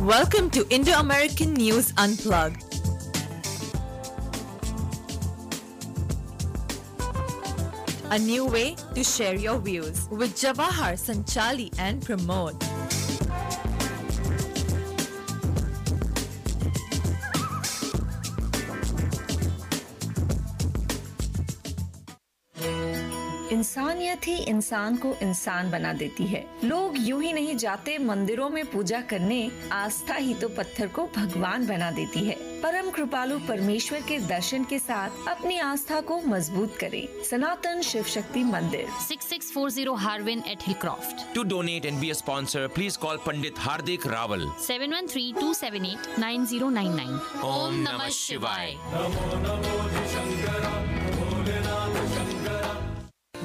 Welcome to Indo American News Unplugged. A new way to share your views with Jawahar, Sanchali, and Pramod. इंसानियत ही इंसान को इंसान बना देती है लोग यूँ ही नहीं जाते मंदिरों में पूजा करने आस्था ही तो पत्थर को भगवान बना देती है परम कृपालु परमेश्वर के दर्शन के साथ अपनी आस्था को मज़बूत करें Sanatan Shiv Shakti Mandir six six four zero Harvin at craft 6640 Harvin at Hillcroft. To donate and be a sponsor, please call Pandit Hardik Rawal. 713-278-9099. Om Namah Shivaya.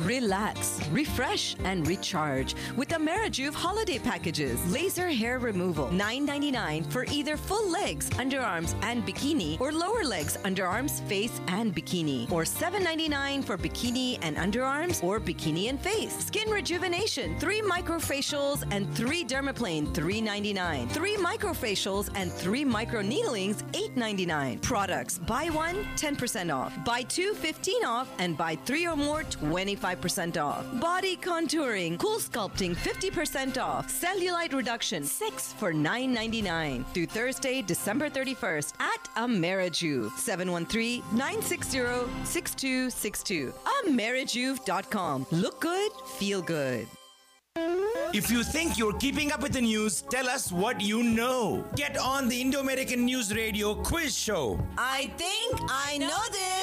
Relax, refresh, and recharge with Amerijuve holiday packages. Laser hair removal, $9.99 for either full legs, underarms, and bikini, or lower legs, underarms, face, and bikini, or $7.99 for bikini and underarms, or bikini and face. Skin rejuvenation, three microfacials and three dermaplane, $3.99. Three microfacials and three microneedlings, $8.99. Products, buy one, 10% off. Buy two, 15 off, and buy three or more, 25% off. Body contouring, cool sculpting, 50% off. Cellulite reduction, six for $9.99. Through Thursday, December 31st at Amerijuve, 713-960-6262. Amerijuve.com. Look good, feel good. If you think you're keeping up with the news, tell us what you know. Get on the Indo American News Radio quiz show. I think I know this.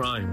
Crime,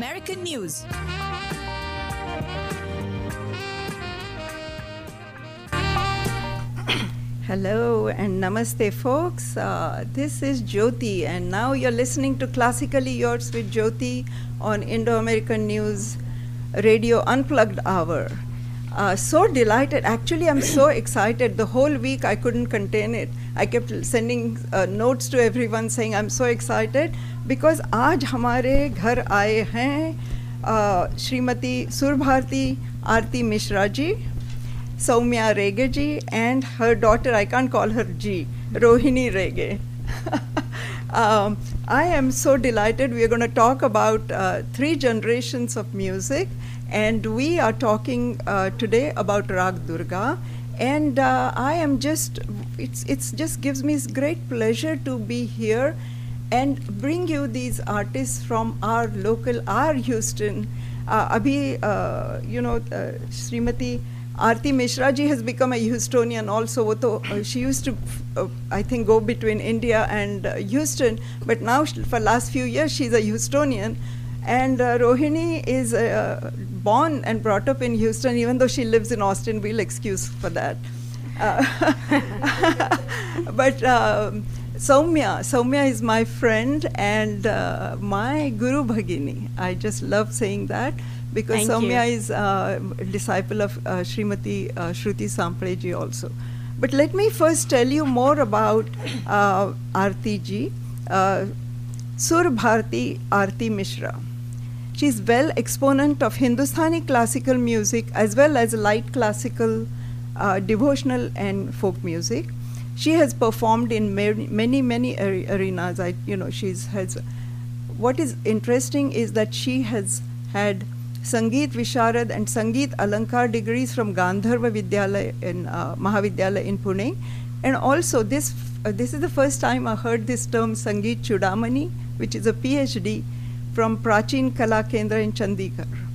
News. Hello and namaste, folks. Uh, this is Jyoti, and now you're listening to Classically Yours with Jyoti on Indo American News Radio Unplugged Hour. Uh, so delighted. Actually, I'm so excited. The whole week I couldn't contain it. I kept sending uh, notes to everyone saying, I'm so excited because आज हमारे घर आए हैं uh, Shrimati सुरभारती Aarti Mishra ji Soumya Rege ji and her daughter, I can't call her G, Rohini Rege. um, I am so delighted. We are going to talk about uh, three generations of music, and we are talking uh, today about Rag Durga. And uh, I am just, it's, it's just gives me great pleasure to be here and bring you these artists from our local, our Houston. Uh, Abhi, uh, you know, uh, Srimati Aarti Mishra ji has become a Houstonian also. uh, she used to, uh, I think, go between India and uh, Houston, but now sh- for last few years she's a Houstonian. And Rohini is born and brought up in Houston, even though she lives in Austin. We'll excuse for that. But um, Sowmya, Sowmya is my friend and uh, my Guru Bhagini. I just love saying that because Thank Sowmya you. is uh, a disciple of uh, Srimati uh, Shruti Sampre ji also. But let me first tell you more about uh, Aarti ji. Uh, Sur Bharti Aarti Mishra. She is well exponent of Hindustani classical music as well as light classical, uh, devotional and folk music. She has performed in many many, arenas. I, you know, she's has. What is interesting is that she has had Sangeet Visharad and Sangeet Alankar degrees from Gandharva Vidyalaya in uh, Mahavidyalaya in Pune. And also, this, uh, this is the first time I heard this term Sangeet Chudamani, which is a PhD from Prachin Kala Kendra in Chandigarh.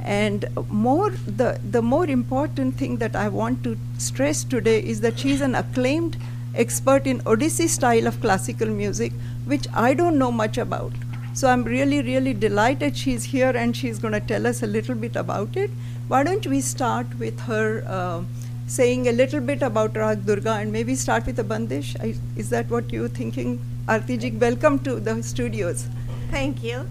And more, the, the more important thing that I want to stress today is that she's an acclaimed expert in Odissi style of classical music, which I don't know much about. So I'm really, really delighted she's here and she's going to tell us a little bit about it. Why don't we start with her uh, saying a little bit about Rag Durga and maybe start with a bandish? Is that what you're thinking? Artijik, welcome to the studios. Thank you.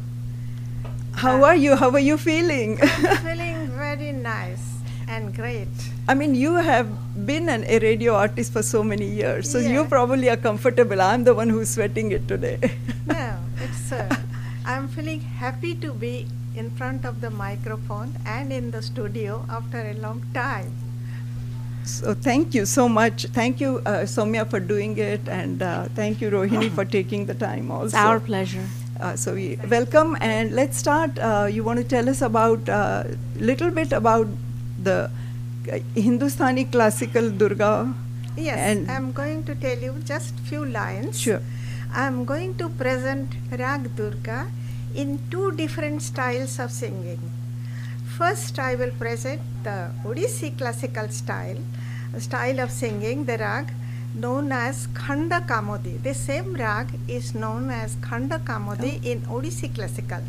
How are you? How are you feeling? I'm feeling very nice and great. I mean, you have been an, a radio artist for so many years, so you probably are comfortable. I'm the one who's sweating it today. No, it's. Uh, I'm feeling happy to be in front of the microphone and in the studio after a long time. So thank you so much. Thank you, uh, Sowmya, for doing it, and uh, thank you, Rohini, for taking the time also. It's our pleasure. Uh, so we welcome, and let's start. Uh, you want to tell us about a little bit about the uh, Hindustani classical Durga? Yes, And- I'm going to tell you just few lines. Sure. I'm going to present Rag Durga in two different styles of singing. First, I will present the Odissi classical style, style of singing, the rag known as Khanda Kamodi. The same rag is known as Khanda Kamodi in Odissi classical,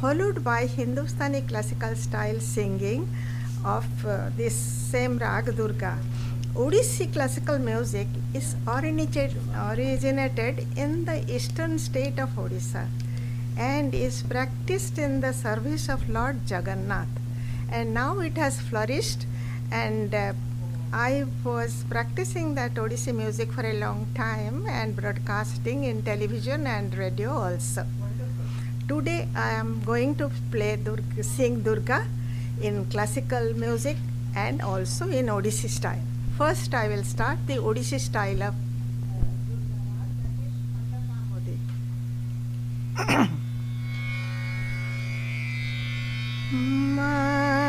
followed by Hindustani classical style singing of uh, this same rag Durga. Odissi classical music is originated, originated in the eastern state of Odisha and is practiced in the service of Lord Jagannath. And now it has flourished, and uh, I was practicing that Odissi music for a long time and broadcasting in television and radio also. Wonderful. Today I am going to play Durga, sing Durga in classical music and also in Odissi style. First I will start the Odissi style of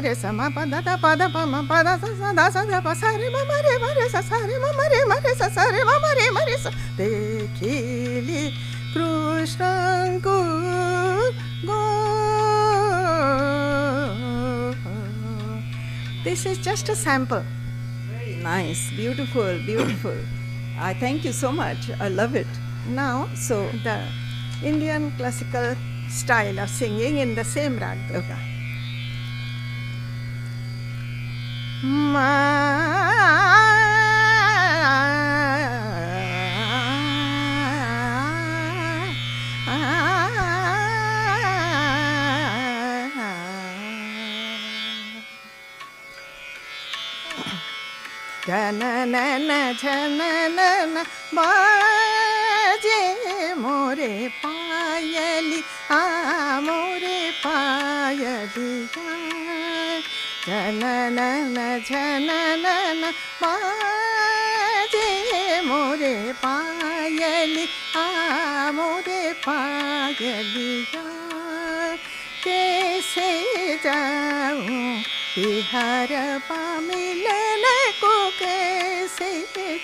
re sa ma pa da da pa da pa ma pa da sa sa da sa da pa sa re ma ma re ma sa sa re ma ma re ma sa sa re ma ma re ma re sa. Dekhili krishnan go. This is just a sample. Nice beautiful beautiful. I thank you so much. I love it. Now so the indian classical style of singing in the same rag. Okay. ஜனன ஜனன மாஜே மோரே பாயலி ஆ மோரே பாயலி ஆ जनन जनन माजे मोरे पायली आ मोरे पायली कैसे जाऊँ बिहार पामिलन को कैसे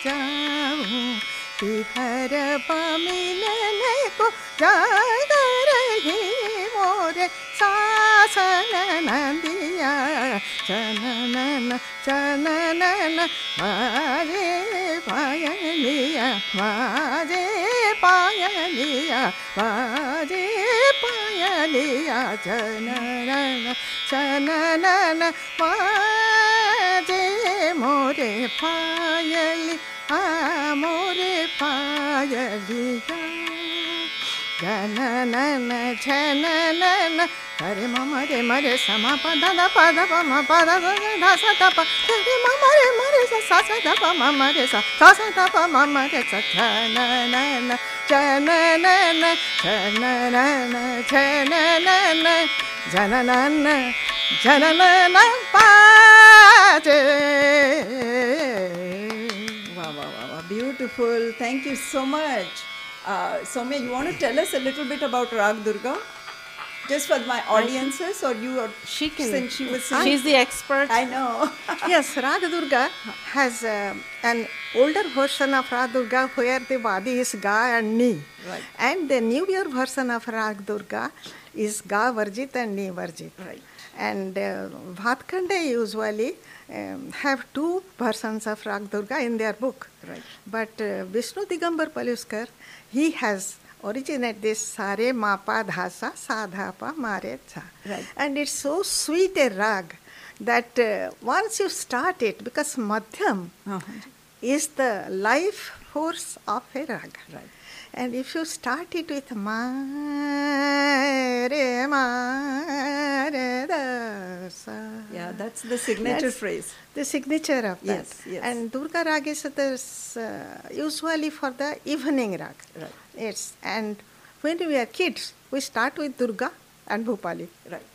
जाऊँ बिहार पामिलन को जागर ही சனநந்தியாழ சனநன சனநன மாதே பாயனியா மாதே பாயனியா மாதே பாயனியா சனநன சனநன மாதே மோரே பாயலி ஆ மோரே பாயலியா पायलिया जननन झननन हरे मम रे मरे सम पद द पद प म पद द ध स द प हरे मम रे मरे स स स द प म म रे स स स द प म म रे स झननन झननन झननन झननन झननन झननन पाजे Wow, wow, wow, wow. Beautiful. Thank you so much. Uh, Sowmya, you want to tell us a little bit about Rag Durga? Just for my audiences, or you are She can- since she was She's the expert. I know. yes, Raga Durga has uh, an older version of Raga Durga where the body is Ga and Ni. Right. And the newer version of Raga Durga is Ga Varjit and Ni Varjit. Right. And uh, Bhatkhande usually um, have two versions of Raga Durga in their book. Right. But uh, Vishnu Digambar Paluskar, he has originated this Sare Mapa Dhasa Sadhapa Mare Tha. Right. And it's so sweet a rag that uh, once you start it, because Madhyam Uh-huh. is the life force of a rag. Right. And if you start it with ma re ma re da sa. Yeah, that's the signature That's phrase. The signature of that. Yes, yes. And Durga rag is uh, usually for the evening rag. Right. It's and when we are kids, we start with Durga and Bhupali. Right.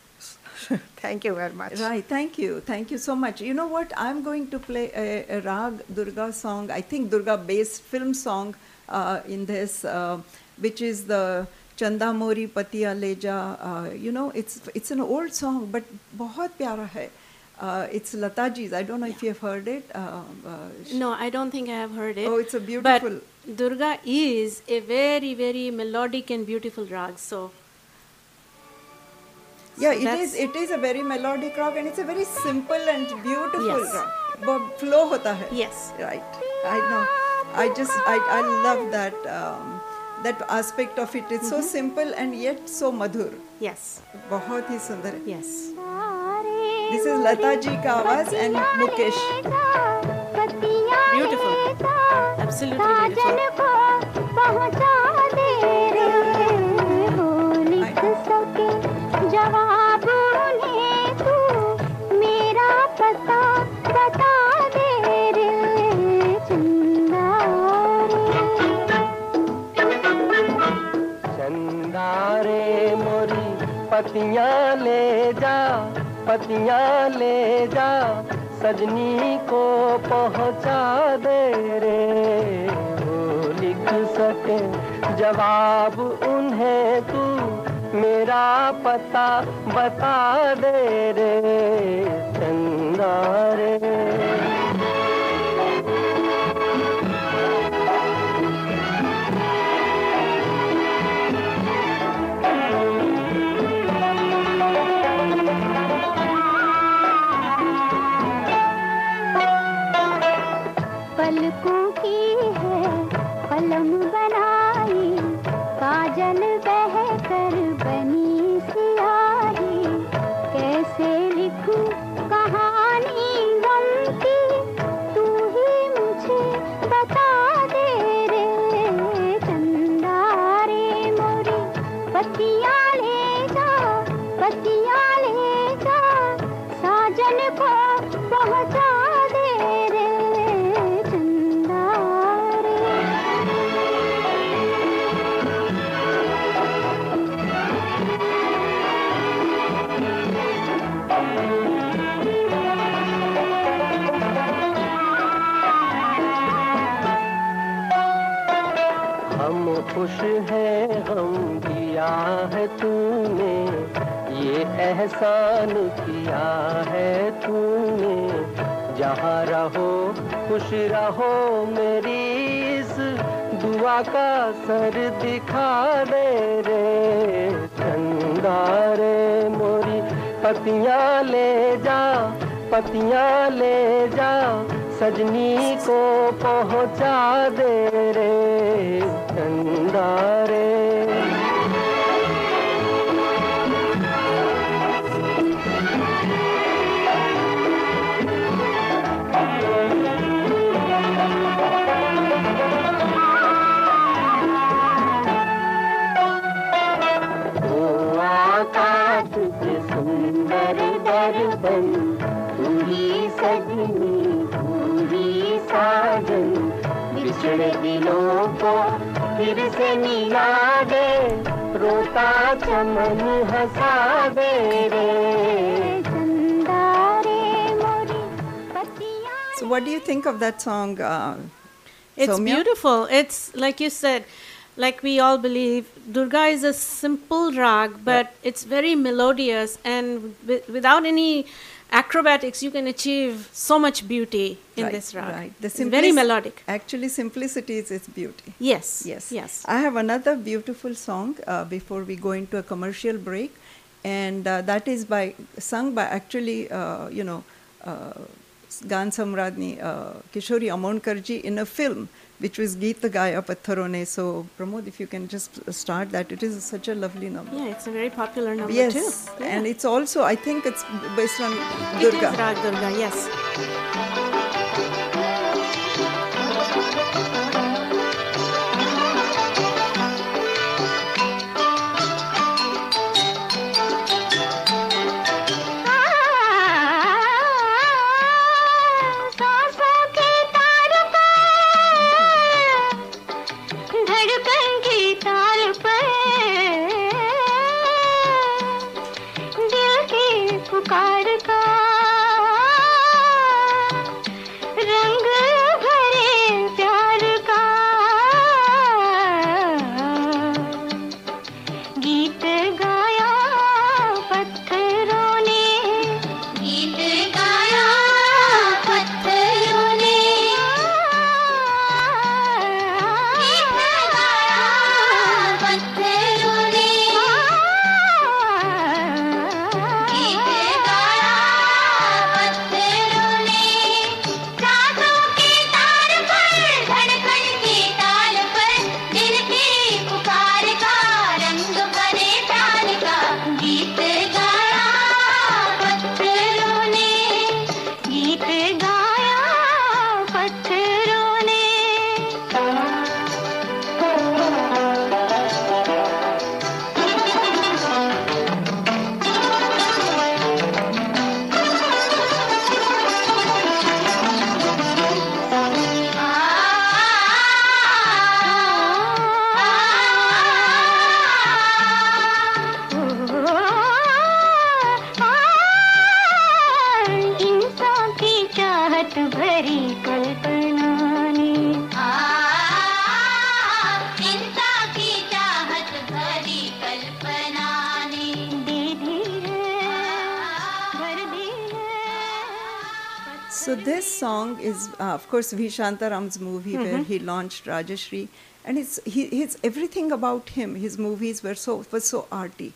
Thank you very much. Right, thank you. Thank you so much. You know what? I'm going to play a, a Rag Durga song, I think Durga based film song uh, in this, uh, which is the Chanda Mori Patiya Leja. Uh, you know, it's it's an old song, but बहुत प्यारा है. Uh, it's Lata ji's. I don't know if you have heard it. Uh, uh, No, I don't think I have heard it. Oh, it's a beautiful. But Durga is a very, very melodic and beautiful rag. So Yeah, So it is. that's- It is a very melodic rock, and it's a very simple and beautiful Yes. rock. But flow होता है. yes, Right. I know. I just I, I love that um, that aspect of it. It's so simple and yet so madhur. yes, बहुत ही सुंदर है. yes. This is Lata ji का आवाज and Mukesh. Beautiful. Absolutely beautiful. पतियाँ ले जा पतियाँ ले जा, सजनी को पहुँचा दे रे। वो लिख सके जवाब उन्हें तू, मेरा पता बता दे रे। चंदा रे। हम खुश हैं, हम दिया है तूने। ये एहसान किया है तूने। जहाँ रहो, खुश रहो मेरी इस दुआ का सर दिखा दे रे। चंदा रे मोरी, पतियाँ ले जा, पतियाँ ले जा। सजनी को पहुँचा दे रे। चंदा रे आकाश सुंदर दर्पण पूरी सजनी पूरी साजन बिछड़े दिलों को फिर से मिला दे रोता चमन हंसा दे रे So what do you think of that song? Uh, it's Sowmya? beautiful. It's like you said, like we all believe, Durga is a simple rag, but it's very melodious and w- without any acrobatics, you can achieve so much beauty in Right, this rag. Right. The it's very melodic. Actually, simplicity is its beauty. Yes. Yes. Yes. I have another beautiful song uh, before we go into a commercial break, and uh, that is by sung by actually, uh, you know, uh, Gan Samradni uh, Kishori Amonkarji in a film, which was Geeta Gaya Patharone. So, Pramod, if you can just start that, it is such a lovely number. Yeah, it's a very popular number yes, too. and it's also, I think it's based on It is Durga. Rag Durga, yes. So this song is, uh, of course, V. Shantaram's movie mm-hmm. where he launched Rajshree, and it's he, his everything about him. His movies were so was so arty,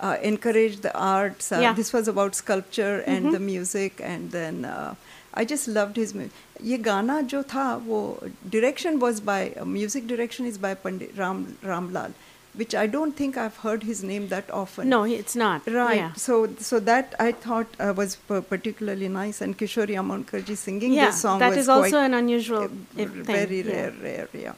uh, encouraged the arts. Uh, yeah. This was about sculpture and mm-hmm. the music, and then uh, I just loved his movie. ये गाना जो था वो direction was by uh, music direction is by Pandit Ram Ramlal which I don't think I've heard his name that often. No, it's not. Right. Yeah. So, so that I thought uh, was particularly nice, and Kishori Amonkarji singing Yeah, this song that is also an unusual uh, thing, very yeah. rare, rare, yeah.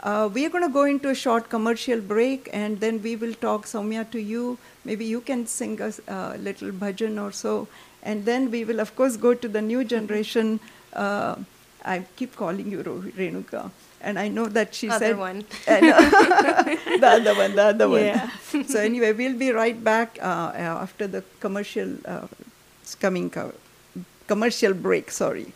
Uh, we are going to go into a short commercial break, and then we will talk Sowmya to you. Maybe you can sing us a little bhajan or so, and then we will, of course, go to the new generation. Uh, I keep calling you Renuka, and I know that she Other said one. Know. the other one, the other one. Yeah. so anyway, we'll be right back uh, uh, after the commercial uh, coming co- commercial break. Sorry.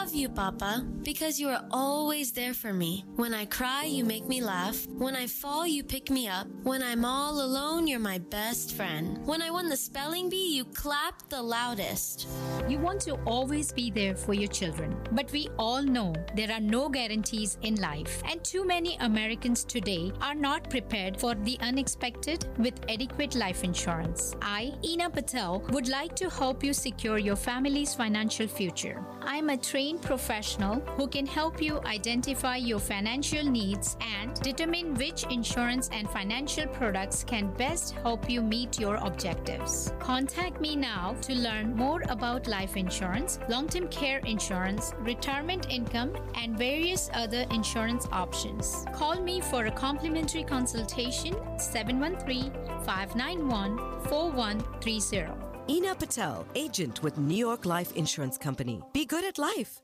Papa, because you are always there for me. When I cry, you make me laugh. When I fall, you pick me up. When I'm all alone, you're my best friend. When I won the spelling bee, you clapped the loudest. You want to always be there for your children, but we all know there are no guarantees in life, and too many Americans today are not prepared for the unexpected with adequate life insurance. I, Ina Patel, would like to help you secure your family's financial future. I'm a trained professional who can help you identify your financial needs and determine which insurance and financial products can best help you meet your objectives. Contact me now to learn more about life insurance, long term care insurance, retirement income, and various other insurance options. Call me for a complimentary consultation 713 591 4130. Ina Patel, agent with New York Life Insurance Company. Be good at life.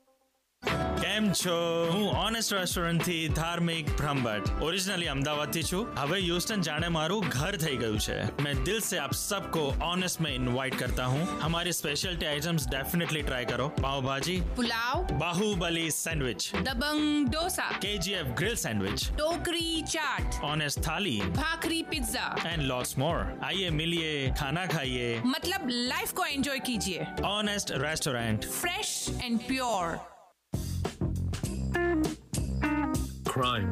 કેમ છો હું honest restaurant થી ધાર્મિક Brahmbhatt originally અમદાવાદથી છું હવે Houston જાણે મારું ઘર થઈ ગયું છે मैं दिल से आप सबको ऑनेस्ट में इनवाइट करता हूँ हमारी स्पेशलिटी आइटम्स डेफिनेटली ट्राई करो pav bhaji pulao Baahubali sandwich Dabangg dosa KGF grill sandwich टोकरी chaat Honest thali bhakri pizza and lots more आइए मिलिए खाना खाइए मतलब लाइफ को एंजॉय कीजिए Honest restaurant fresh and pure Crime,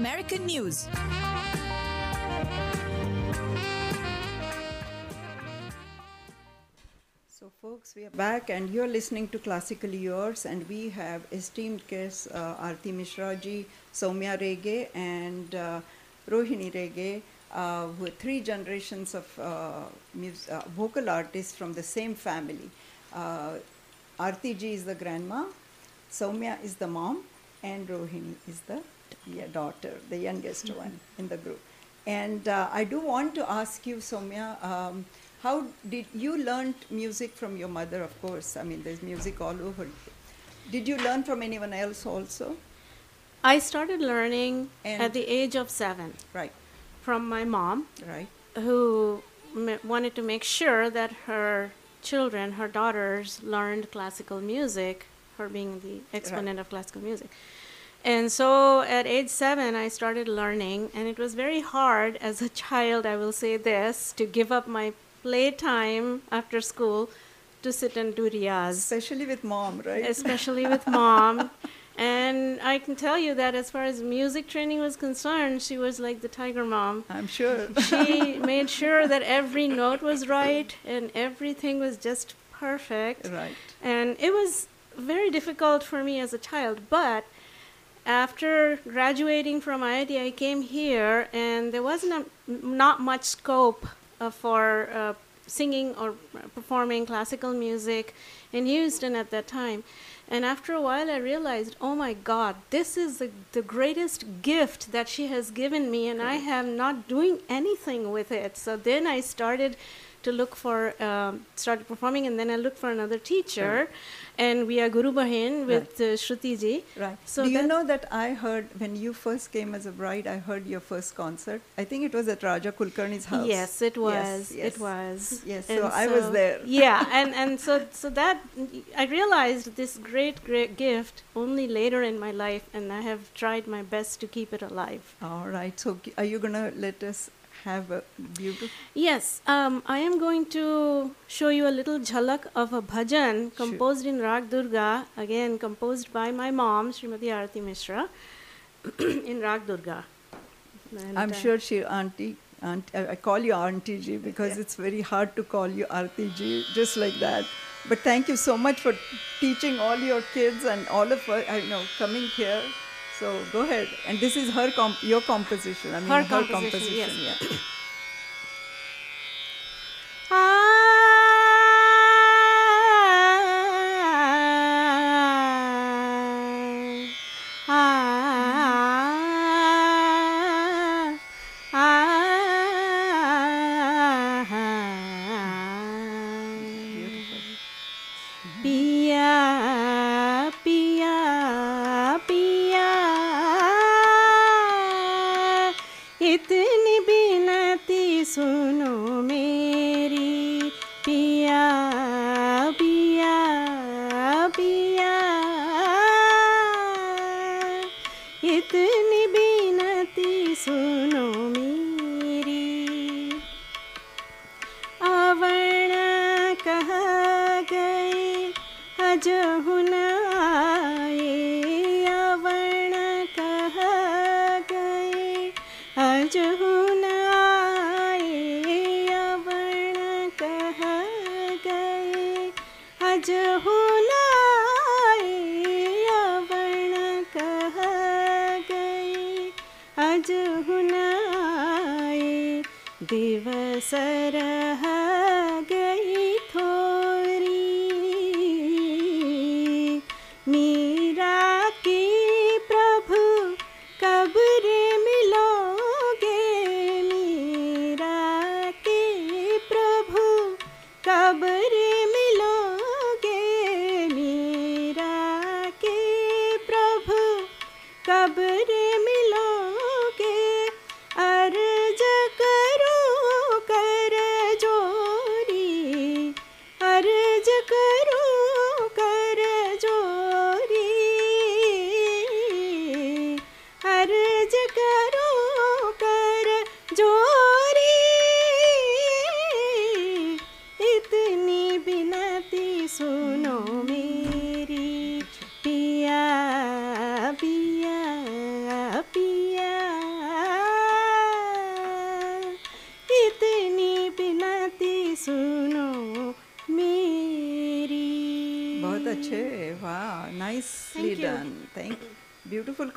News. So, folks, we are back, and you're listening to Classically Yours, and we have esteemed guests uh, Arti Mishra ji, Sowmya Rege, and uh, Rohini Rege, uh, who are three generations of uh, mus- uh, vocal artists from the same family. Uh, Arti ji is the grandma, Sowmya is the mom, and Rohini is the daughter, the youngest one in the group. And uh, I do want to ask you, Sowmya, um, how did you learn music from your mother? Of course, I mean, there's music all over. Did you learn from anyone else also? I started learning And- at the age of seven. Right. From my mom. Right. Who m- wanted to make sure that her children, her daughters, learned classical music, her being the exponent of classical music. And so at age seven, I started learning, and it was very hard as a child, I will say this, to give up my playtime after school to sit and do riyaz. Especially with mom, right? Especially with mom. And I can tell you that as far as music training was concerned, she was like the tiger mom. I'm sure. she made sure that every note was right and everything was just perfect. Right. And it was very difficult for me as a child, but after graduating from IIT, I came here, and there wasn't a, not much scope uh, for uh, singing or performing classical music in Houston at that time. And after a while, I realized, oh my God, this is the, the greatest gift that she has given me, and I am not doing anything with it. So then I started to look for, um, started performing, and then I looked for another teacher. And we are Guru Bahin with uh, Shruti ji. Right. So Do you know that I heard when you first came as a bride, I heard your first concert. I think it was at Raja Kulkarni's house. Yes, it was. Yes, yes. It was. Yes, And so I was there. Yeah, and and so so that I realized this great great gift only later in my life, and I have tried my best to keep it alive. All right. So, are you going to let us have a beautiful? Yes, um, I am going to show you a little jhalak of a bhajan composed in Rag Durga, again composed by my mom, Srimati Arati Mishra, in Rag Durga. And, I'm uh, sure she, Auntie, aunt, I I call you Auntie Ji because it's very hard to call you Aarti Ji just like that. But thank you so much for teaching all your kids and all of us, I know, coming here. So go ahead. And this is her comp- your composition. I mean, Her her, composition, yes. yeah.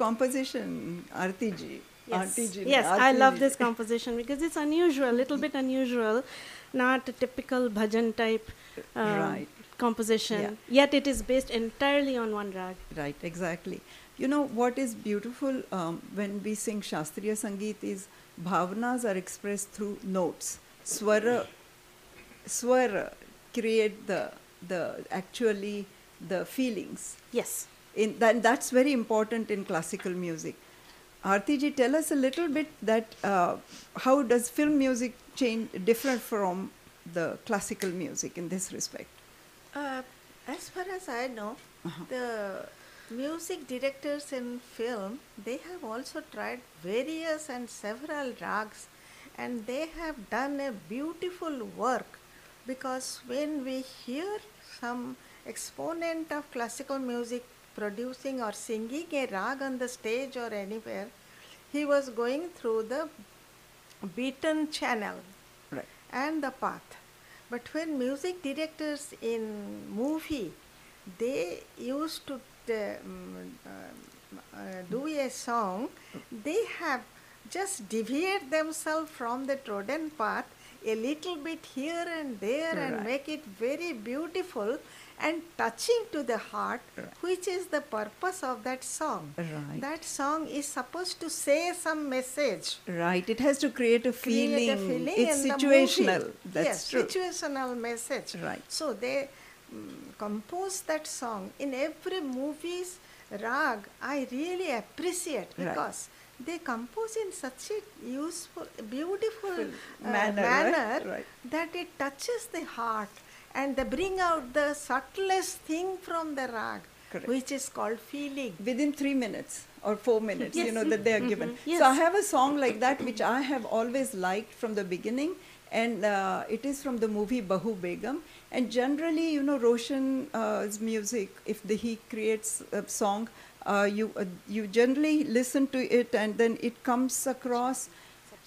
composition, Artiji. Yes, Artiji, yes I love this composition because it's unusual, a little bit unusual, not a typical bhajan type um, right. composition. Yeah. Yet it is based entirely on one rag. Right, exactly. You know what is beautiful um, when we sing Shastriya Sangeet is bhavanas are expressed through notes. Swara, swara create the the actually the feelings. Yes. In that that's very important in classical music. Aarti ji, tell us a little bit that uh, how does film music change different from the classical music in this respect? Uh, as far as I know, the music directors in film they have also tried various and several rags, and they have done a beautiful work because when we hear some exponent of classical music producing or singing a rag on the stage or anywhere, he was going through the beaten channel Right. and the path. But when music directors in movie, they used to um, uh, uh, do a song, they have just deviate themselves from the trodden path a little bit here and there and Right. make it very beautiful and touching to the heart, which is the purpose of that song. Right. That song is supposed to say some message Right, it has to create a feeling. create a feeling it's situational. That's yes, true. situational message. Right. So they mm, compose that song in every movie's rag. I really appreciate Right. because they compose in such a useful, beautiful uh, manner, right? Right. that it touches the heart and they bring out the subtlest thing from the rag, Correct. which is called feeling. Within three minutes or four minutes, you know, that they are given. Mhm. Yes. So I have a song like that which I have always liked from the beginning, and uh, it is from the movie Bahu Begum. And generally, you know, Roshan's music, if the, he creates a song, uh, you uh, you generally listen to it, and then it comes across.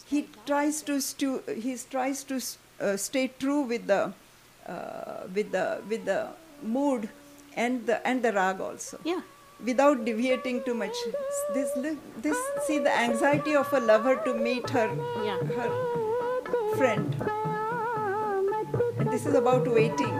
He tries to stu- he tries to uh, stay true with the uh, Uh, with the with the mood and the and the rag also. Yeah. Without deviating too much. This this see the anxiety of a lover to meet her Yeah. her friend. And this is about waiting.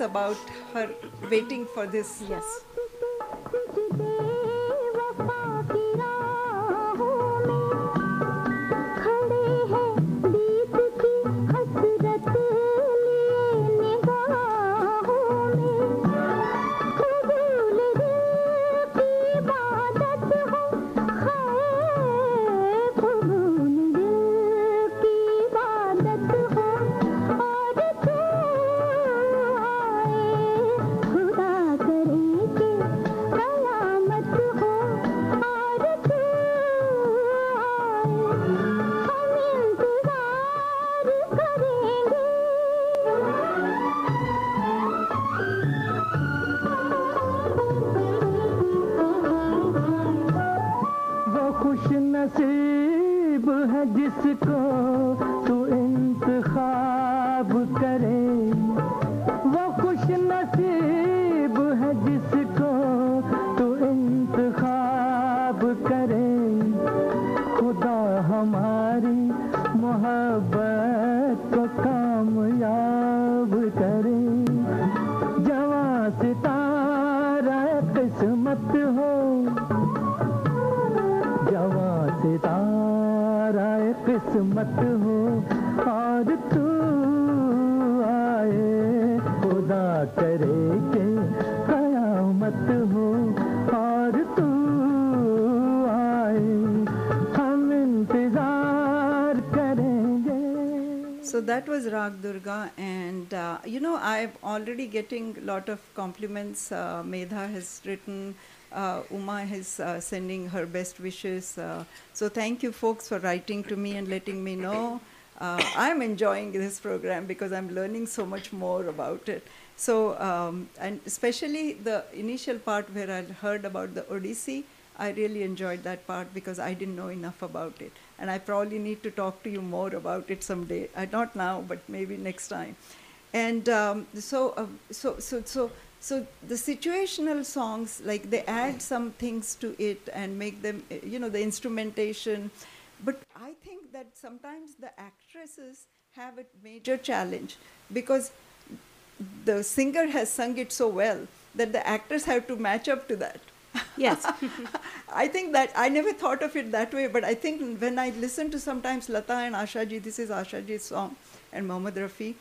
About her waiting for this. Yes. Compliments. Uh, Medha has written, uh, Uma is uh, sending her best wishes. Uh, so thank you, folks, for writing to me and letting me know. Uh, I'm enjoying this program because I'm learning so much more about it. So um, and especially the initial part where I heard about the Odissi. I really enjoyed that part because I didn't know enough about it. And I probably need to talk to you more about it someday. Uh, not now, but maybe next time. And um, so, uh, so, so, so, so the situational songs, like they add some things to it and make them, you know, the instrumentation. But I think that sometimes the actresses have a major challenge because the singer has sung it so well that the actors have to match up to that. Yes. I think that I never thought of it that way, but I think when I listen to sometimes Lata and Asha ji, this is Asha ji's song, and Mohammad Rafi,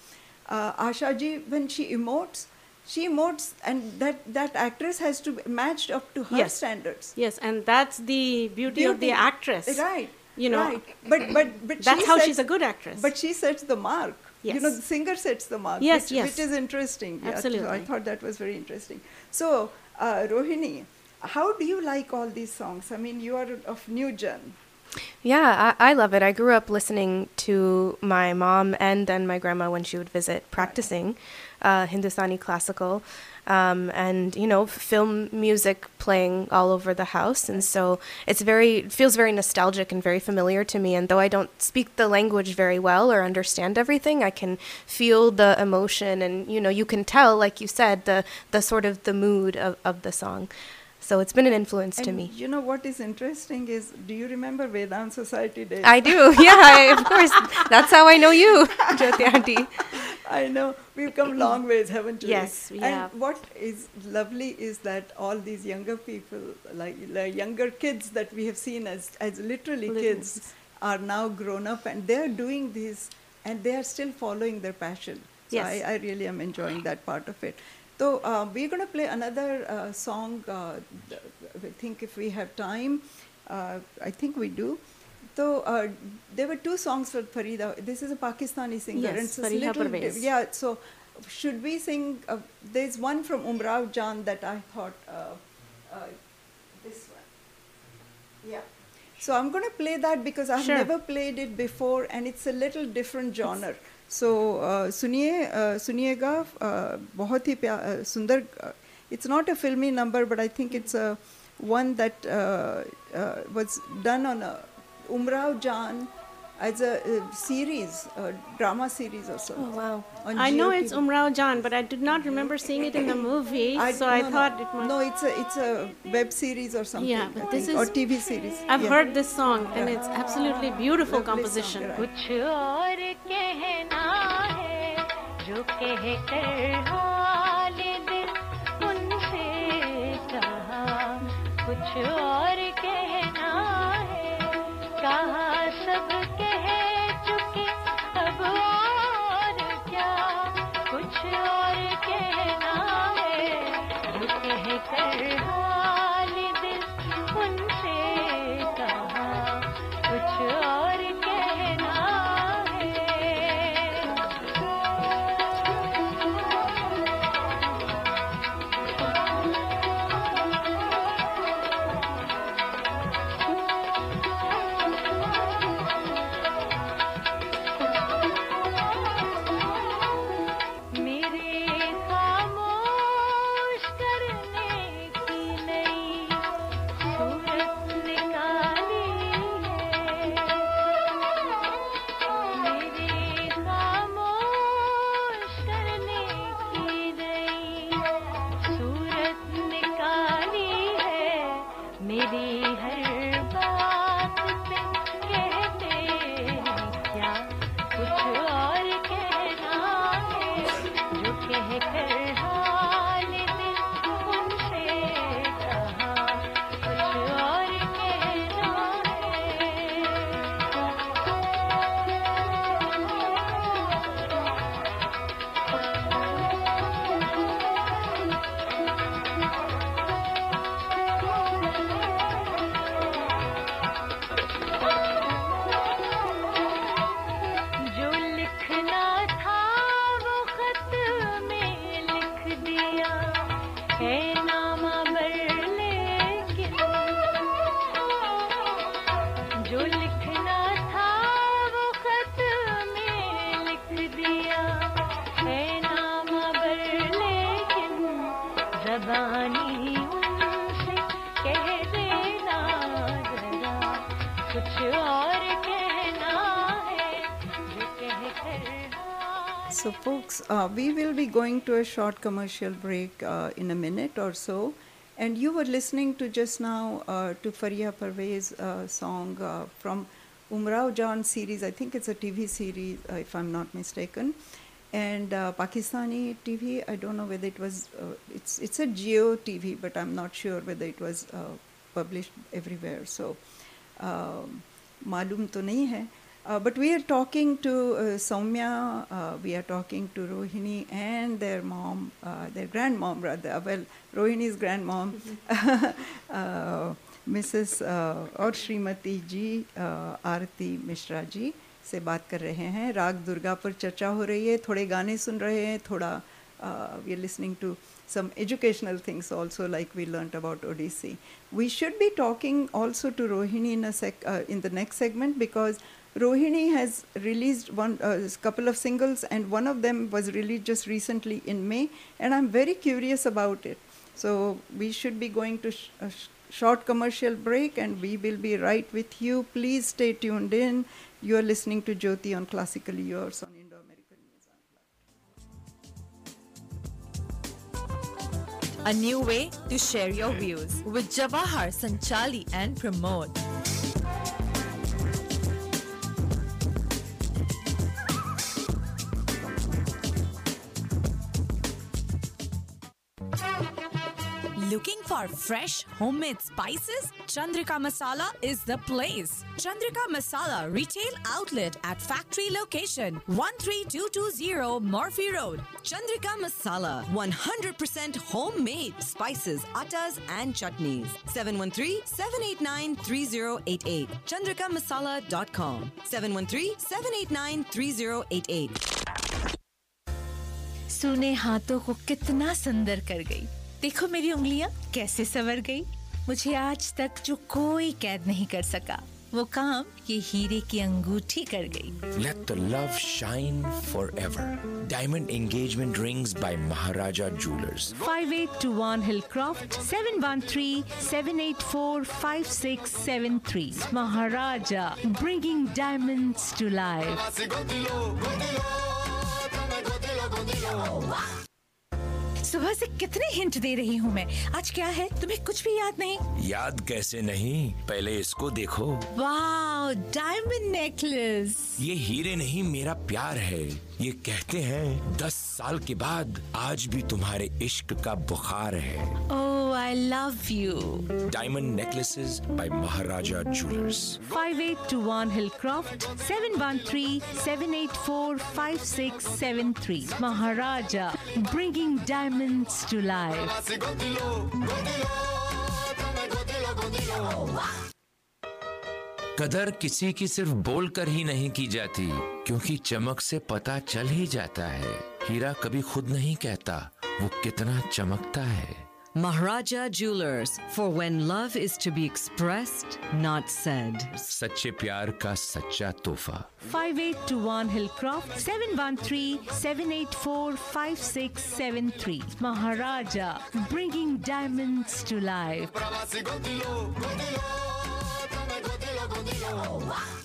uh, Asha ji, when she emotes, she emotes, and that, that actress has to be matched up to her Yes. standards. Yes, and that's the beauty, of the actress. Right. You know, right. But but but that's she how sets- she's a good actress. But she sets the mark. yes. You know, the singer sets the mark. Yes, which, yes. Which is interesting. Yeah, so I thought that was very interesting. So, uh, Rohini, how do you like all these songs? I mean, you are of new gen. Yeah, I, I love it. I grew up listening to my mom and then my grandma when she would visit, practicing uh, Hindustani classical, um, and you know, film music playing all over the house. And so it's very it feels very nostalgic and very familiar to me. And though I don't speak the language very well or understand everything, I can feel the emotion, and you know, you can tell, like you said, the the sort of the mood of, of the song. So it's been an influence to me. You know what is interesting is, do you remember Vedant Society days? I do. Yeah, I, of course. That's how I know you, Jyoti auntie. I know we've come long ways, haven't we? Yes, we and have. what is lovely is that all these younger people, like, like younger kids that we have seen as as literally Little kids, are now grown up and they are doing this, and they are still following their passion. So Yes. I, I really am enjoying that part of it. So uh, we're going to play another uh, song. Uh, I think if we have time, uh, I think we do. So uh, there were two songs for Farida. This is a Pakistani singer, Yes, and it's a little Parvez. yeah. So should we sing? Uh, there's one from Umrao Jan that I thought uh, uh, this one. Yeah. So I'm going to play that because I've Sure. never played it before, and it's a little different genre. So uh, सुनिए uh, सुनिएगा uh, बहुत ही प्या- uh, सुंदर uh, it's not a filmy number but I think it's a one that uh, uh, was done on a Umrao Jan as a, uh series a drama series or so Oh, wow. on I know Geo it's Umrao Jan, but I did not remember seeing it in the movie, I- so I no, no. thought it was. no it's a it's a web series or something Yeah, I but this think, or TV series I've Yeah. heard this song, and it's absolutely beautiful Lovely song, composition. right. uh, we will be going to a short commercial break uh, in a minute or so. And you were listening to just now uh, to Fariha Parvez uh, song uh, from Umrao Jan series. I think it's a TV series, uh, if I'm not mistaken. And Pakistani TV, I don't know whether it was, it's, it's a Geo TV, but I'm not sure whether it was published everywhere. So, malum to nahi hai. Uh, but we are talking to uh, Sowmya, uh, we are talking to Rohini and their mom, uh, their grandmom rather. Well, Rohini's grandmom. Mm-hmm. Mrs. और श्रीमती जी आरती मिश्रा जी से बात कर रहे हैं राग दुर्गा पर चर्चा हो रही है थोड़े गाने सुन रहे हैं थोड़ा we some educational things also like we learned about Odissi. We should be talking also to Rohini in, a sec, in the next segment because Rohini has released one uh, couple of singles and one of them was released just recently in May and I'm very curious about it. So we should be going to sh- a sh- short commercial break and we will be right with you. Please stay tuned in. You are listening to Jyoti on Classically Yours on Indo American News. A new way to share your views with Jawahar, Sanchali, and Pramod. for fresh homemade spices? Chandrika Masala is the place. Chandrika Masala retail outlet at factory location 13220 Murphy Road. Chandrika Masala, 100% homemade spices, attas, and chutneys. 713-789-3088. ChandrikaMasala.com. 713-789-3088. सूने हाथों को कितना सुंदर कर गई देखो मेरी उंगलियाँ। कैसे सवर गई? मुझे आज तक जो कोई कैद नहीं कर सका। वो काम ये हीरे की अंगूठी कर गई। Let the love shine forever diamond engagement rings by Maharaja Jewellers five eight two one Hillcroft seven one three seven eight four five six seven three Maharaja bringing diamond to life सुबह से कितने hint दे रही हूँ मैं। आज क्या है? तुम्हें कुछ भी याद नहीं? याद कैसे नहीं? पहले इसको देखो। वाह डायमंड नेकलेस। ये हीरे नहीं मेरा प्यार है। ये कहते हैं दस साल के बाद आज भी तुम्हारे इश्क का बुखार है। Oh, I love you. Diamond necklaces by Maharaja Jewellers 5821 Hillcroft 713-784-5673 Maharaja bringing diamonds to life. कदर किसी की सिर्फ़ बोलकर ही नहीं की जाती क्योंकि चमक से पता चल ही जाता है हीरा कभी खुद नहीं कहता वो कितना चमकता है Maharaja Jewelers for when love is to be expressed, not said. Sache pyar ka sacha tohfa. 5821 Hillcroft 713 784 5673. Maharaja, bringing diamonds to life. Oh.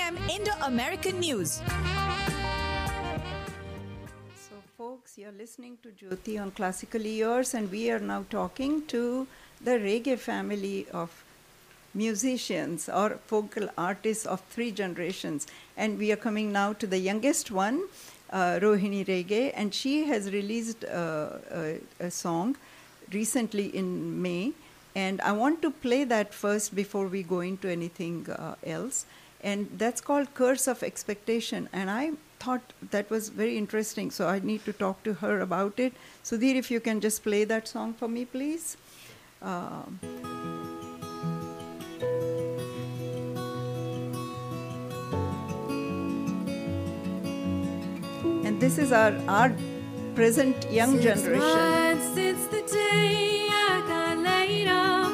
Indo American News. So, folks, you're listening to Jyoti on Classically Yours, and we are now talking to the Rege family of musicians or vocal artists of three generations. And we are coming now to the youngest one, uh, Rohini Rege, and she has released uh, a, a song recently in May. And I want to play that first before we go into anything uh, else. And that's called Curse of Expectation. And I thought that was very interesting, so I need to talk to her about it. Sudhir, if you can just play that song for me, please. Um, and this is our, our present young generation. months since the day I got laid off.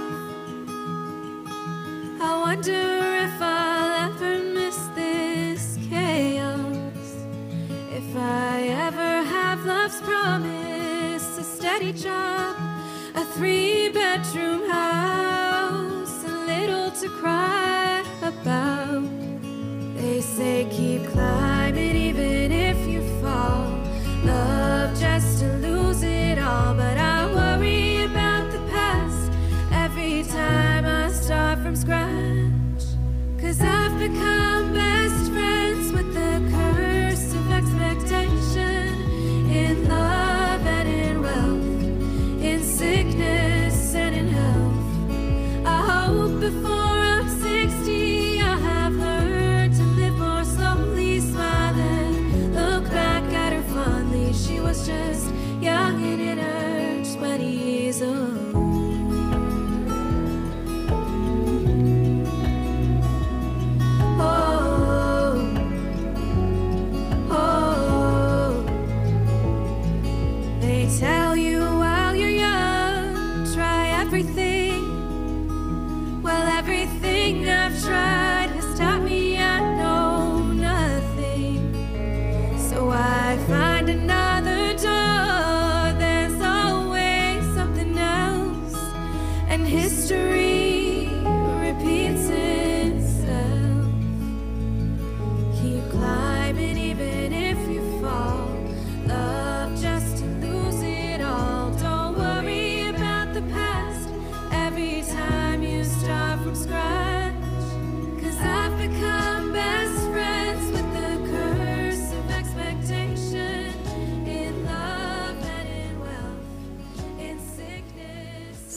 I wonder if I'll promise, a steady job, a three bedroom house, a little to cry about. They say keep climbing and history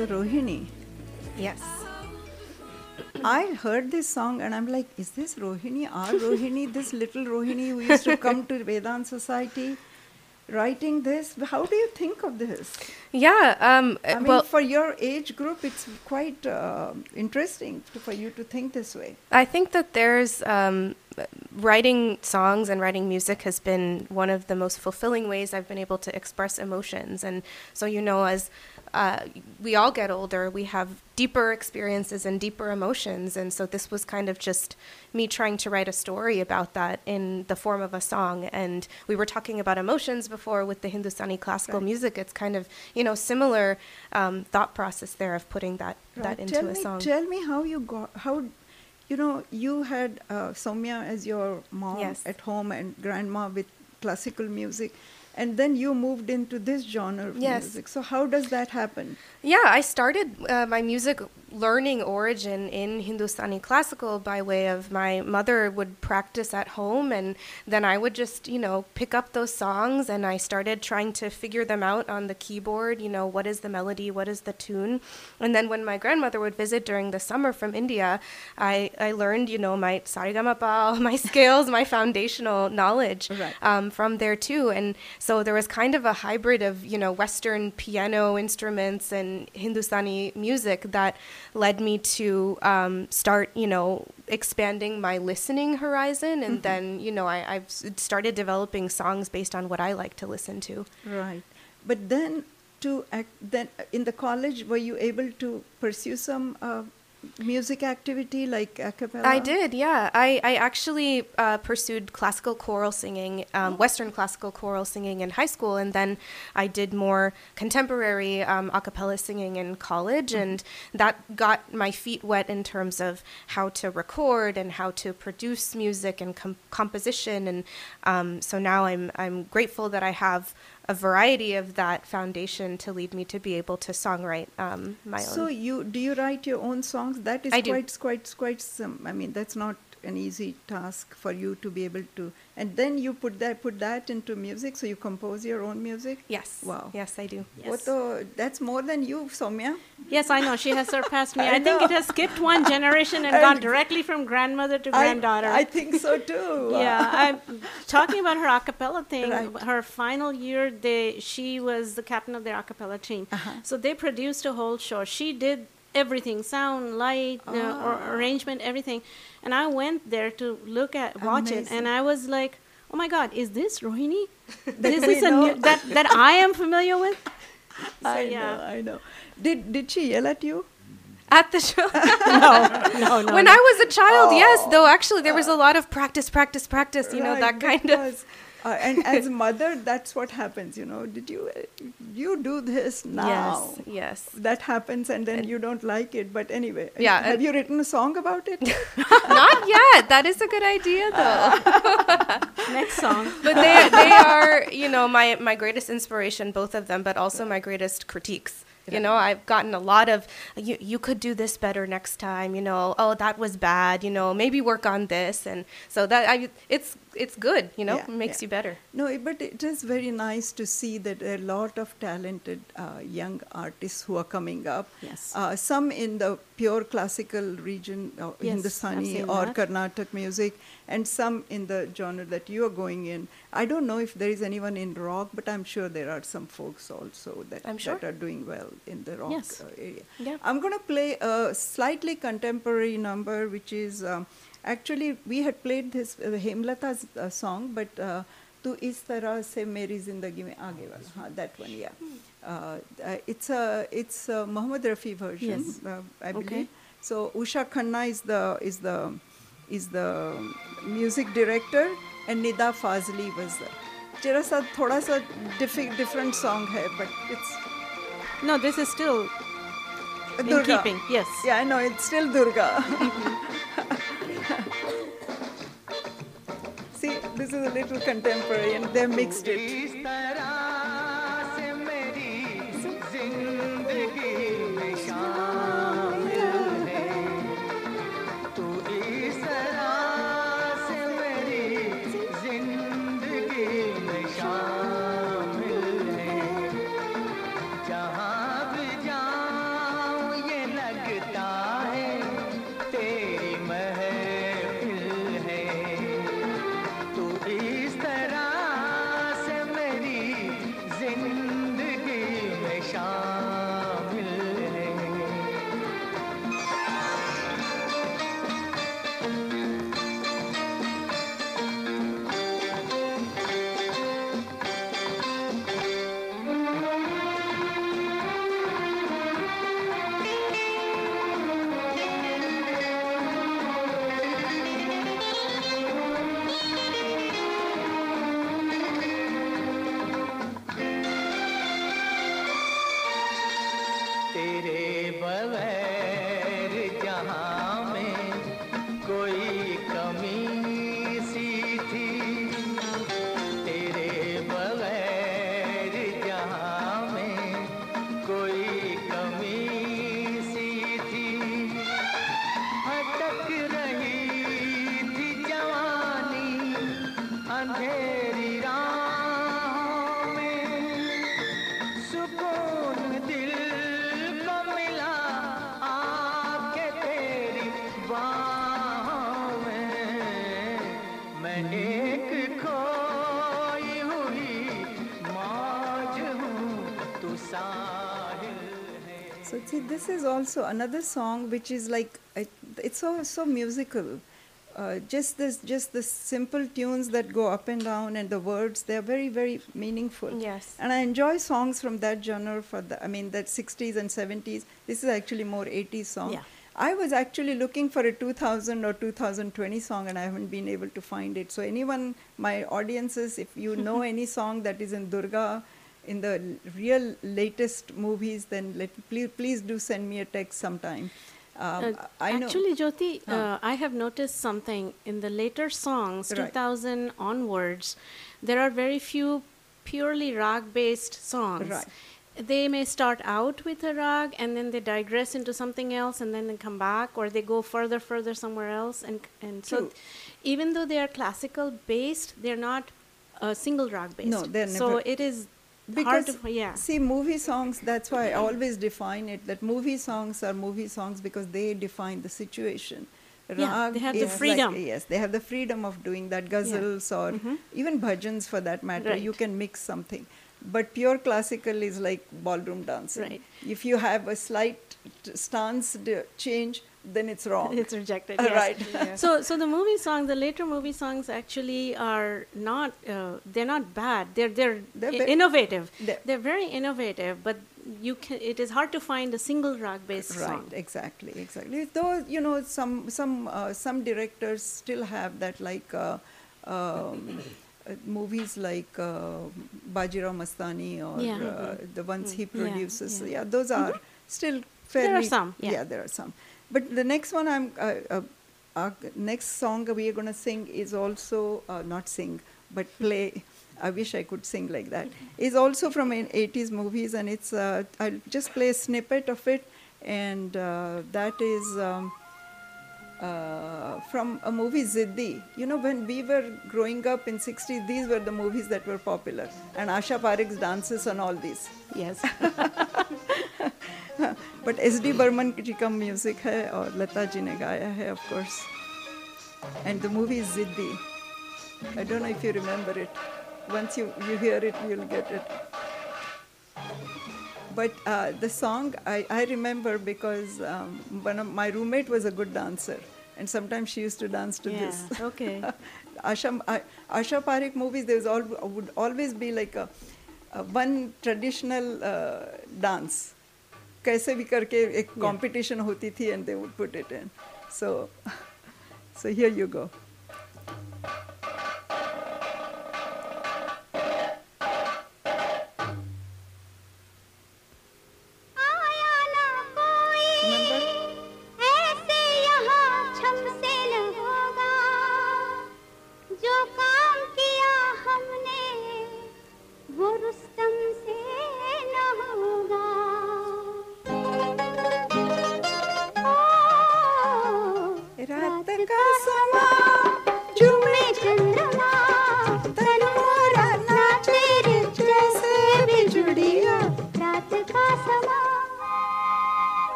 So, Rohini. Yes. I heard this song and I'm like, is this Rohini, our Rohini, this little Rohini who used to come to Vedan Society writing this? How do you think of this? Yeah. Um, I mean, well, for your age group, it's quite uh, interesting to, for you to think this way. I think that there's um, writing songs and writing music has been one of the most fulfilling ways I've been able to express emotions. And so, you know, as uh, we all get older, we have deeper experiences and deeper emotions. And so, this was kind of just me trying to write a story about that in the form of a song. And we were talking about emotions before with the Hindustani classical Right. music. It's kind of, you know, similar um, thought process there of putting that, that into tell a me, song. Tell me how you got how, you know, you had uh, Sowmya as your mom Yes. at home and grandma with classical music, and then you moved into this genre of Yes. music. So how does that happen? Yeah, I started uh, my music learning origin in Hindustani classical by way of my mother would practice at home and then I would just, you know, pick up those songs and I started trying to figure them out on the keyboard, you know, what is the melody, what is the tune. And then when my grandmother would visit during the summer from India, I, I learned, you know, my saregama my scales, my foundational knowledge Right. um, from there too. And so there was kind of a hybrid of, you know, Western piano instruments and Hindustani music that led me to um, start, you know, expanding my listening horizon. And Mhm. then, you know, I, I've started developing songs based on what I like to listen to. Right. But then to act, then in the college, were you able to pursue some uh, music activity like a cappella? I did, yeah. I, I actually uh, pursued classical choral singing, um, Western classical choral singing in high school, and then I did more contemporary um, a cappella singing in college, and that got my feet wet in terms of how to record and how to produce music and com- composition, and um, so now I'm I'm grateful that I have a variety of that foundation to lead me to be able to songwrite um, my own. So you do you write your own songs? That is I do. quite quite quite some. I mean, that's not an easy task for you to be able to. And then you put that put that into music. So you compose your own music. Yes. Wow. Yes, I do. What the, that's more than you, Sowmya. Yes, I know. She has surpassed me. I I, think it has skipped one generation and And- gone directly from grandmother to I- granddaughter. I think so too. yeah, I'm talking about her a cappella thing. Right. Her final year, they she was the captain of their a cappella team. Uh-huh. So they produced a whole show. She did everything sound, light, uh, or arrangement, everything. And I went there to look at, watch it, and I was like, oh my God, is this Rohini? This is a new, that, that I am familiar with? So, I yeah. know, I know. Did did she yell at you? At the show? no, no, no. when no. I was a child, yes. Oh. Though actually, there was a lot of practice, practice, practice. You know that kind because, of. Uh, and as mother, that's what happens. You know, did you you do this now? Yes, yes. That happens, and then you don't like it. But anyway, Yeah, Have and- you written a song about it? Not yet. That is a good idea, though. Next song. but they they are, you know, my my greatest inspiration, both of them, but also my greatest critiques. You know, I've gotten a lot of you. You could do this better next time. You know, oh that was bad. You know, maybe work on this, and so that I it's it's good. You know, Yeah, it makes yeah. you better. No, but it is very nice to see that there are a lot of talented uh, young artists who are coming up. Yes. Uh, some in the pure classical region, uh, Yes, Hindustani or that. Carnatic music, and some in the genre that you are going in. I don't know if there is anyone in rock, but I'm sure there are some folks also that, I'm sure. that are doing well in the rock Yes. uh, area. Yeah. I'm going to play a slightly contemporary number, which is um, actually we had played this uh, Hemlata's uh, song, but uh, "Tu is tarah se meri zindagi mein aage wala," huh, that one, yeah. Uh, uh, it's a it's a Muhammad Rafi version, Yes. uh, I Okay. believe. So Usha Khanna is the is the is the music director, and Nida Fazli was the. जरा सा थोड़ा सा different song है, but it's No, this is still in Durga. keeping. Yes. Yeah, I know, it's still Durga. See, this is a little contemporary and they mixed it. This is also another song which is like it, it's so so musical. Uh, just this, just the simple tunes that go up and down, and the words they are very very meaningful. Yes. And I enjoy songs from that genre. For the, I mean, that 60s and 70s. This is actually more 80s song. Yeah. I was actually looking for a 2000 or 2020 song, and I haven't been able to find it. So anyone, my audiences, if you know any song that is in Durga, in the real latest movies, then let please please do send me a text sometime. Um, Uh, I know. Actually, Jyoti, Huh. uh, I have noticed something in the later songs, Right. 2000 onwards, there are very few purely rag based songs. Right. They may start out with a rag and then they digress into something else and then they come back or they go further, further somewhere else. And, and so, True. even though they are classical based, they're not uh, single rag based. No, they're never. So, it is because hard to, yeah. see movie songs that's why i always define it that movie songs are movie songs because they define the situation Yeah, they have the is like- freedom. yes they have the freedom of doing that ghazals or Mhm. even bhajans for that matter you can mix something but pure classical is like ballroom dancing Right. if you have a slight t- stance d- change then it's wrong It's rejected. Yes. right So, so the movie songs, the later movie songs, actually are not. Uh, they're not bad. They're they're, They're i- ve- innovative. they're- They're, very innovative, but you can. It is hard to find a single rag based right song. exactly exactly though you know some some uh, some directors still have that like uh, um, uh, movies like uh, Bajirao Mastani or Yeah. uh, the ones he Mm. Yeah, produces yeah. yeah, those are still fairly There are some, yeah. there are some but the next one i'm uh, uh, our next song we are going to sing is also uh, not sing but play. I wish i could sing like that. Is also from an 80s movies and it's uh, i'll just play a snippet of it and uh, that is um, uh, from a movie Ziddi. You know, when we were growing up in 60s, these were the movies that were popular. And Asha Parekh's dances on all these. Yes. but S.D. Burman ji music hai aur Lata ji ne gaya hai, of course. And the movie is Ziddi. I don't know if you remember it. Once you, you hear it, you'll get it But uh, the song I, I remember because um, one of my roommate was a good dancer, and sometimes she used to dance to Yeah, this. okay. Asha, I, Asha Parekh movies, there was all, would always be like a, a one traditional uh, dance. कैसे भी करके एक competition होती थी and they would put it in. So, so here you go.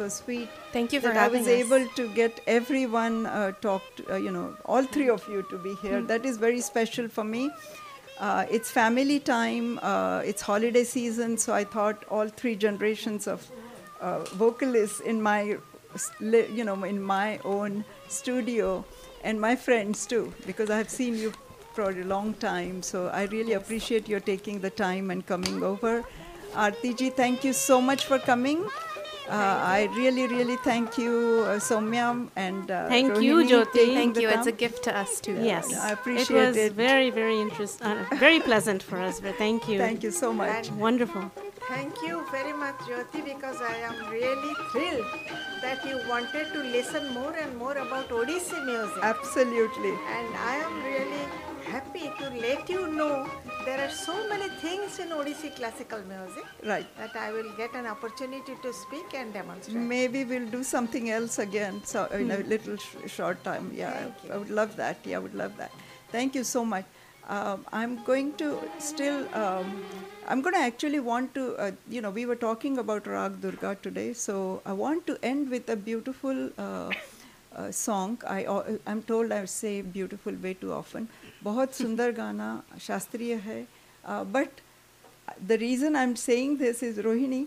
It sweet. Thank you for that I was us. able to get everyone uh, talked, uh, you know, all three of you to be here. Hmm. That is very special for me. Uh, it's family time. Uh, it's holiday season, so I thought all three generations of uh, vocalists in my, you know, in my own studio, and my friends too, because I have seen you for a long time. So I really appreciate your taking the time and coming over. Arati ji, thank you so much for coming. Uh, I really, really thank you, uh, Sowmya and uh, Thank you, Rohini, Jyoti. Thank the you. It's a gift to us too. Yes, I appreciate it. was it. very, very interesting, uh, very pleasant for us. But thank you. Thank you so much. Wonderful. Thank you very much, Jyoti, because I am really thrilled that you wanted to listen more and more about Odissi music. Absolutely. And I am really happy to let you know there are so many things in Odissi classical music Right. that I will get an opportunity to speak and demonstrate. Maybe we'll do something else again so in a Hmm. little sh- short time. Yeah, Thank I would love that. Yeah, I would love that. Thank you so much. Um, I'm going to still, um, I'm going to actually want to, uh, you know, we were talking about Rag Durga today, so I want to end with a beautiful uh, uh, song. I, al- I'm told I say beautiful way too often. बहुत सुंदर गाना शास्त्रीय है but the reason I'm saying this is Rohini,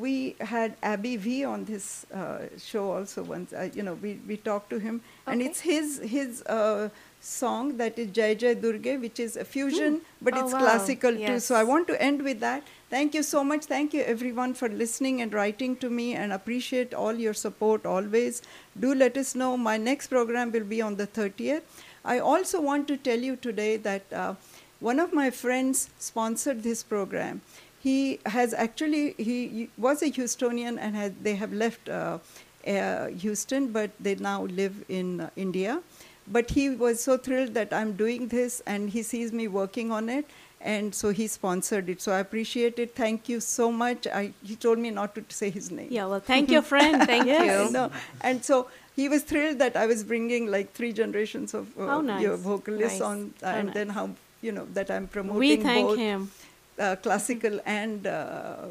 we had Abby V on this uh, show also once. Uh, you know, we, we talked to him, and Okay. it's his his uh, song that is Jai Jai Durge, which is a fusion, Hmm. but Oh, it's wow. classical too. Yes. So I want to end with that. Thank you so much. Thank you everyone for listening and writing to me, and appreciate all your support always. Do let us know. My next program will be on the 30th. I also want to tell you today that. Uh, one of my friends sponsored this program. He has actually he was a Houstonian and they have left uh, uh, Houston, but they now live in uh, India. But he was so thrilled that I'm doing this, and he sees me working on it, and so he sponsored it. So I appreciate it. Thank you so much. I, he told me not to say his name. Yeah, well, thank you, friend. Thank Yes, you. No, and so he was thrilled that I was bringing like three generations of uh, nice. your vocalists Nice. on, How and nice. then how you know that I'm promoting We thank both him. Uh, classical and uh,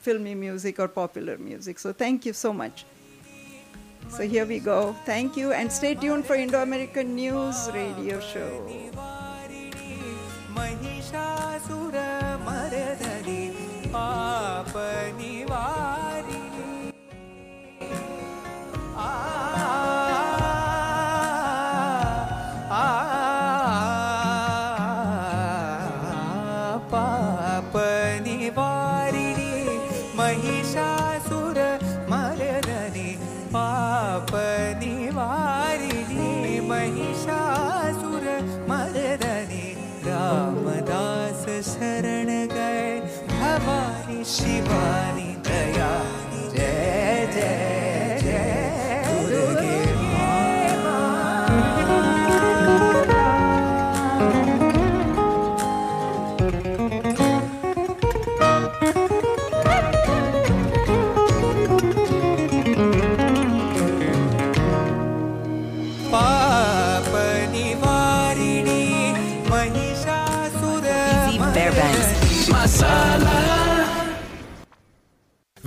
filmy music or popular music. So thank you so much. So here we go. Thank you, and stay tuned for Indo-American News Radio Show. Mahishasuramardini पापनि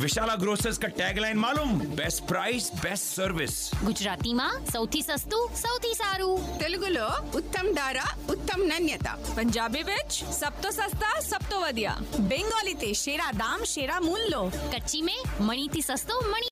Vishala ગ્રોસર્સ का tagline मालूम best price best service ગુજરાતીમાં સૌથી સસ્તું સૌથી સારું తెలుగులో ఉత్తమ్ ధార ఉత్తమ్ నాణ్యత పంజాబీ విచ్ సబ్ తో સસ્તા સબ તો વધિયા બેંગોલી તે શેરા દામ શેરા મૂલ્યો કચ્છી में મણીથી સસ્તો મણી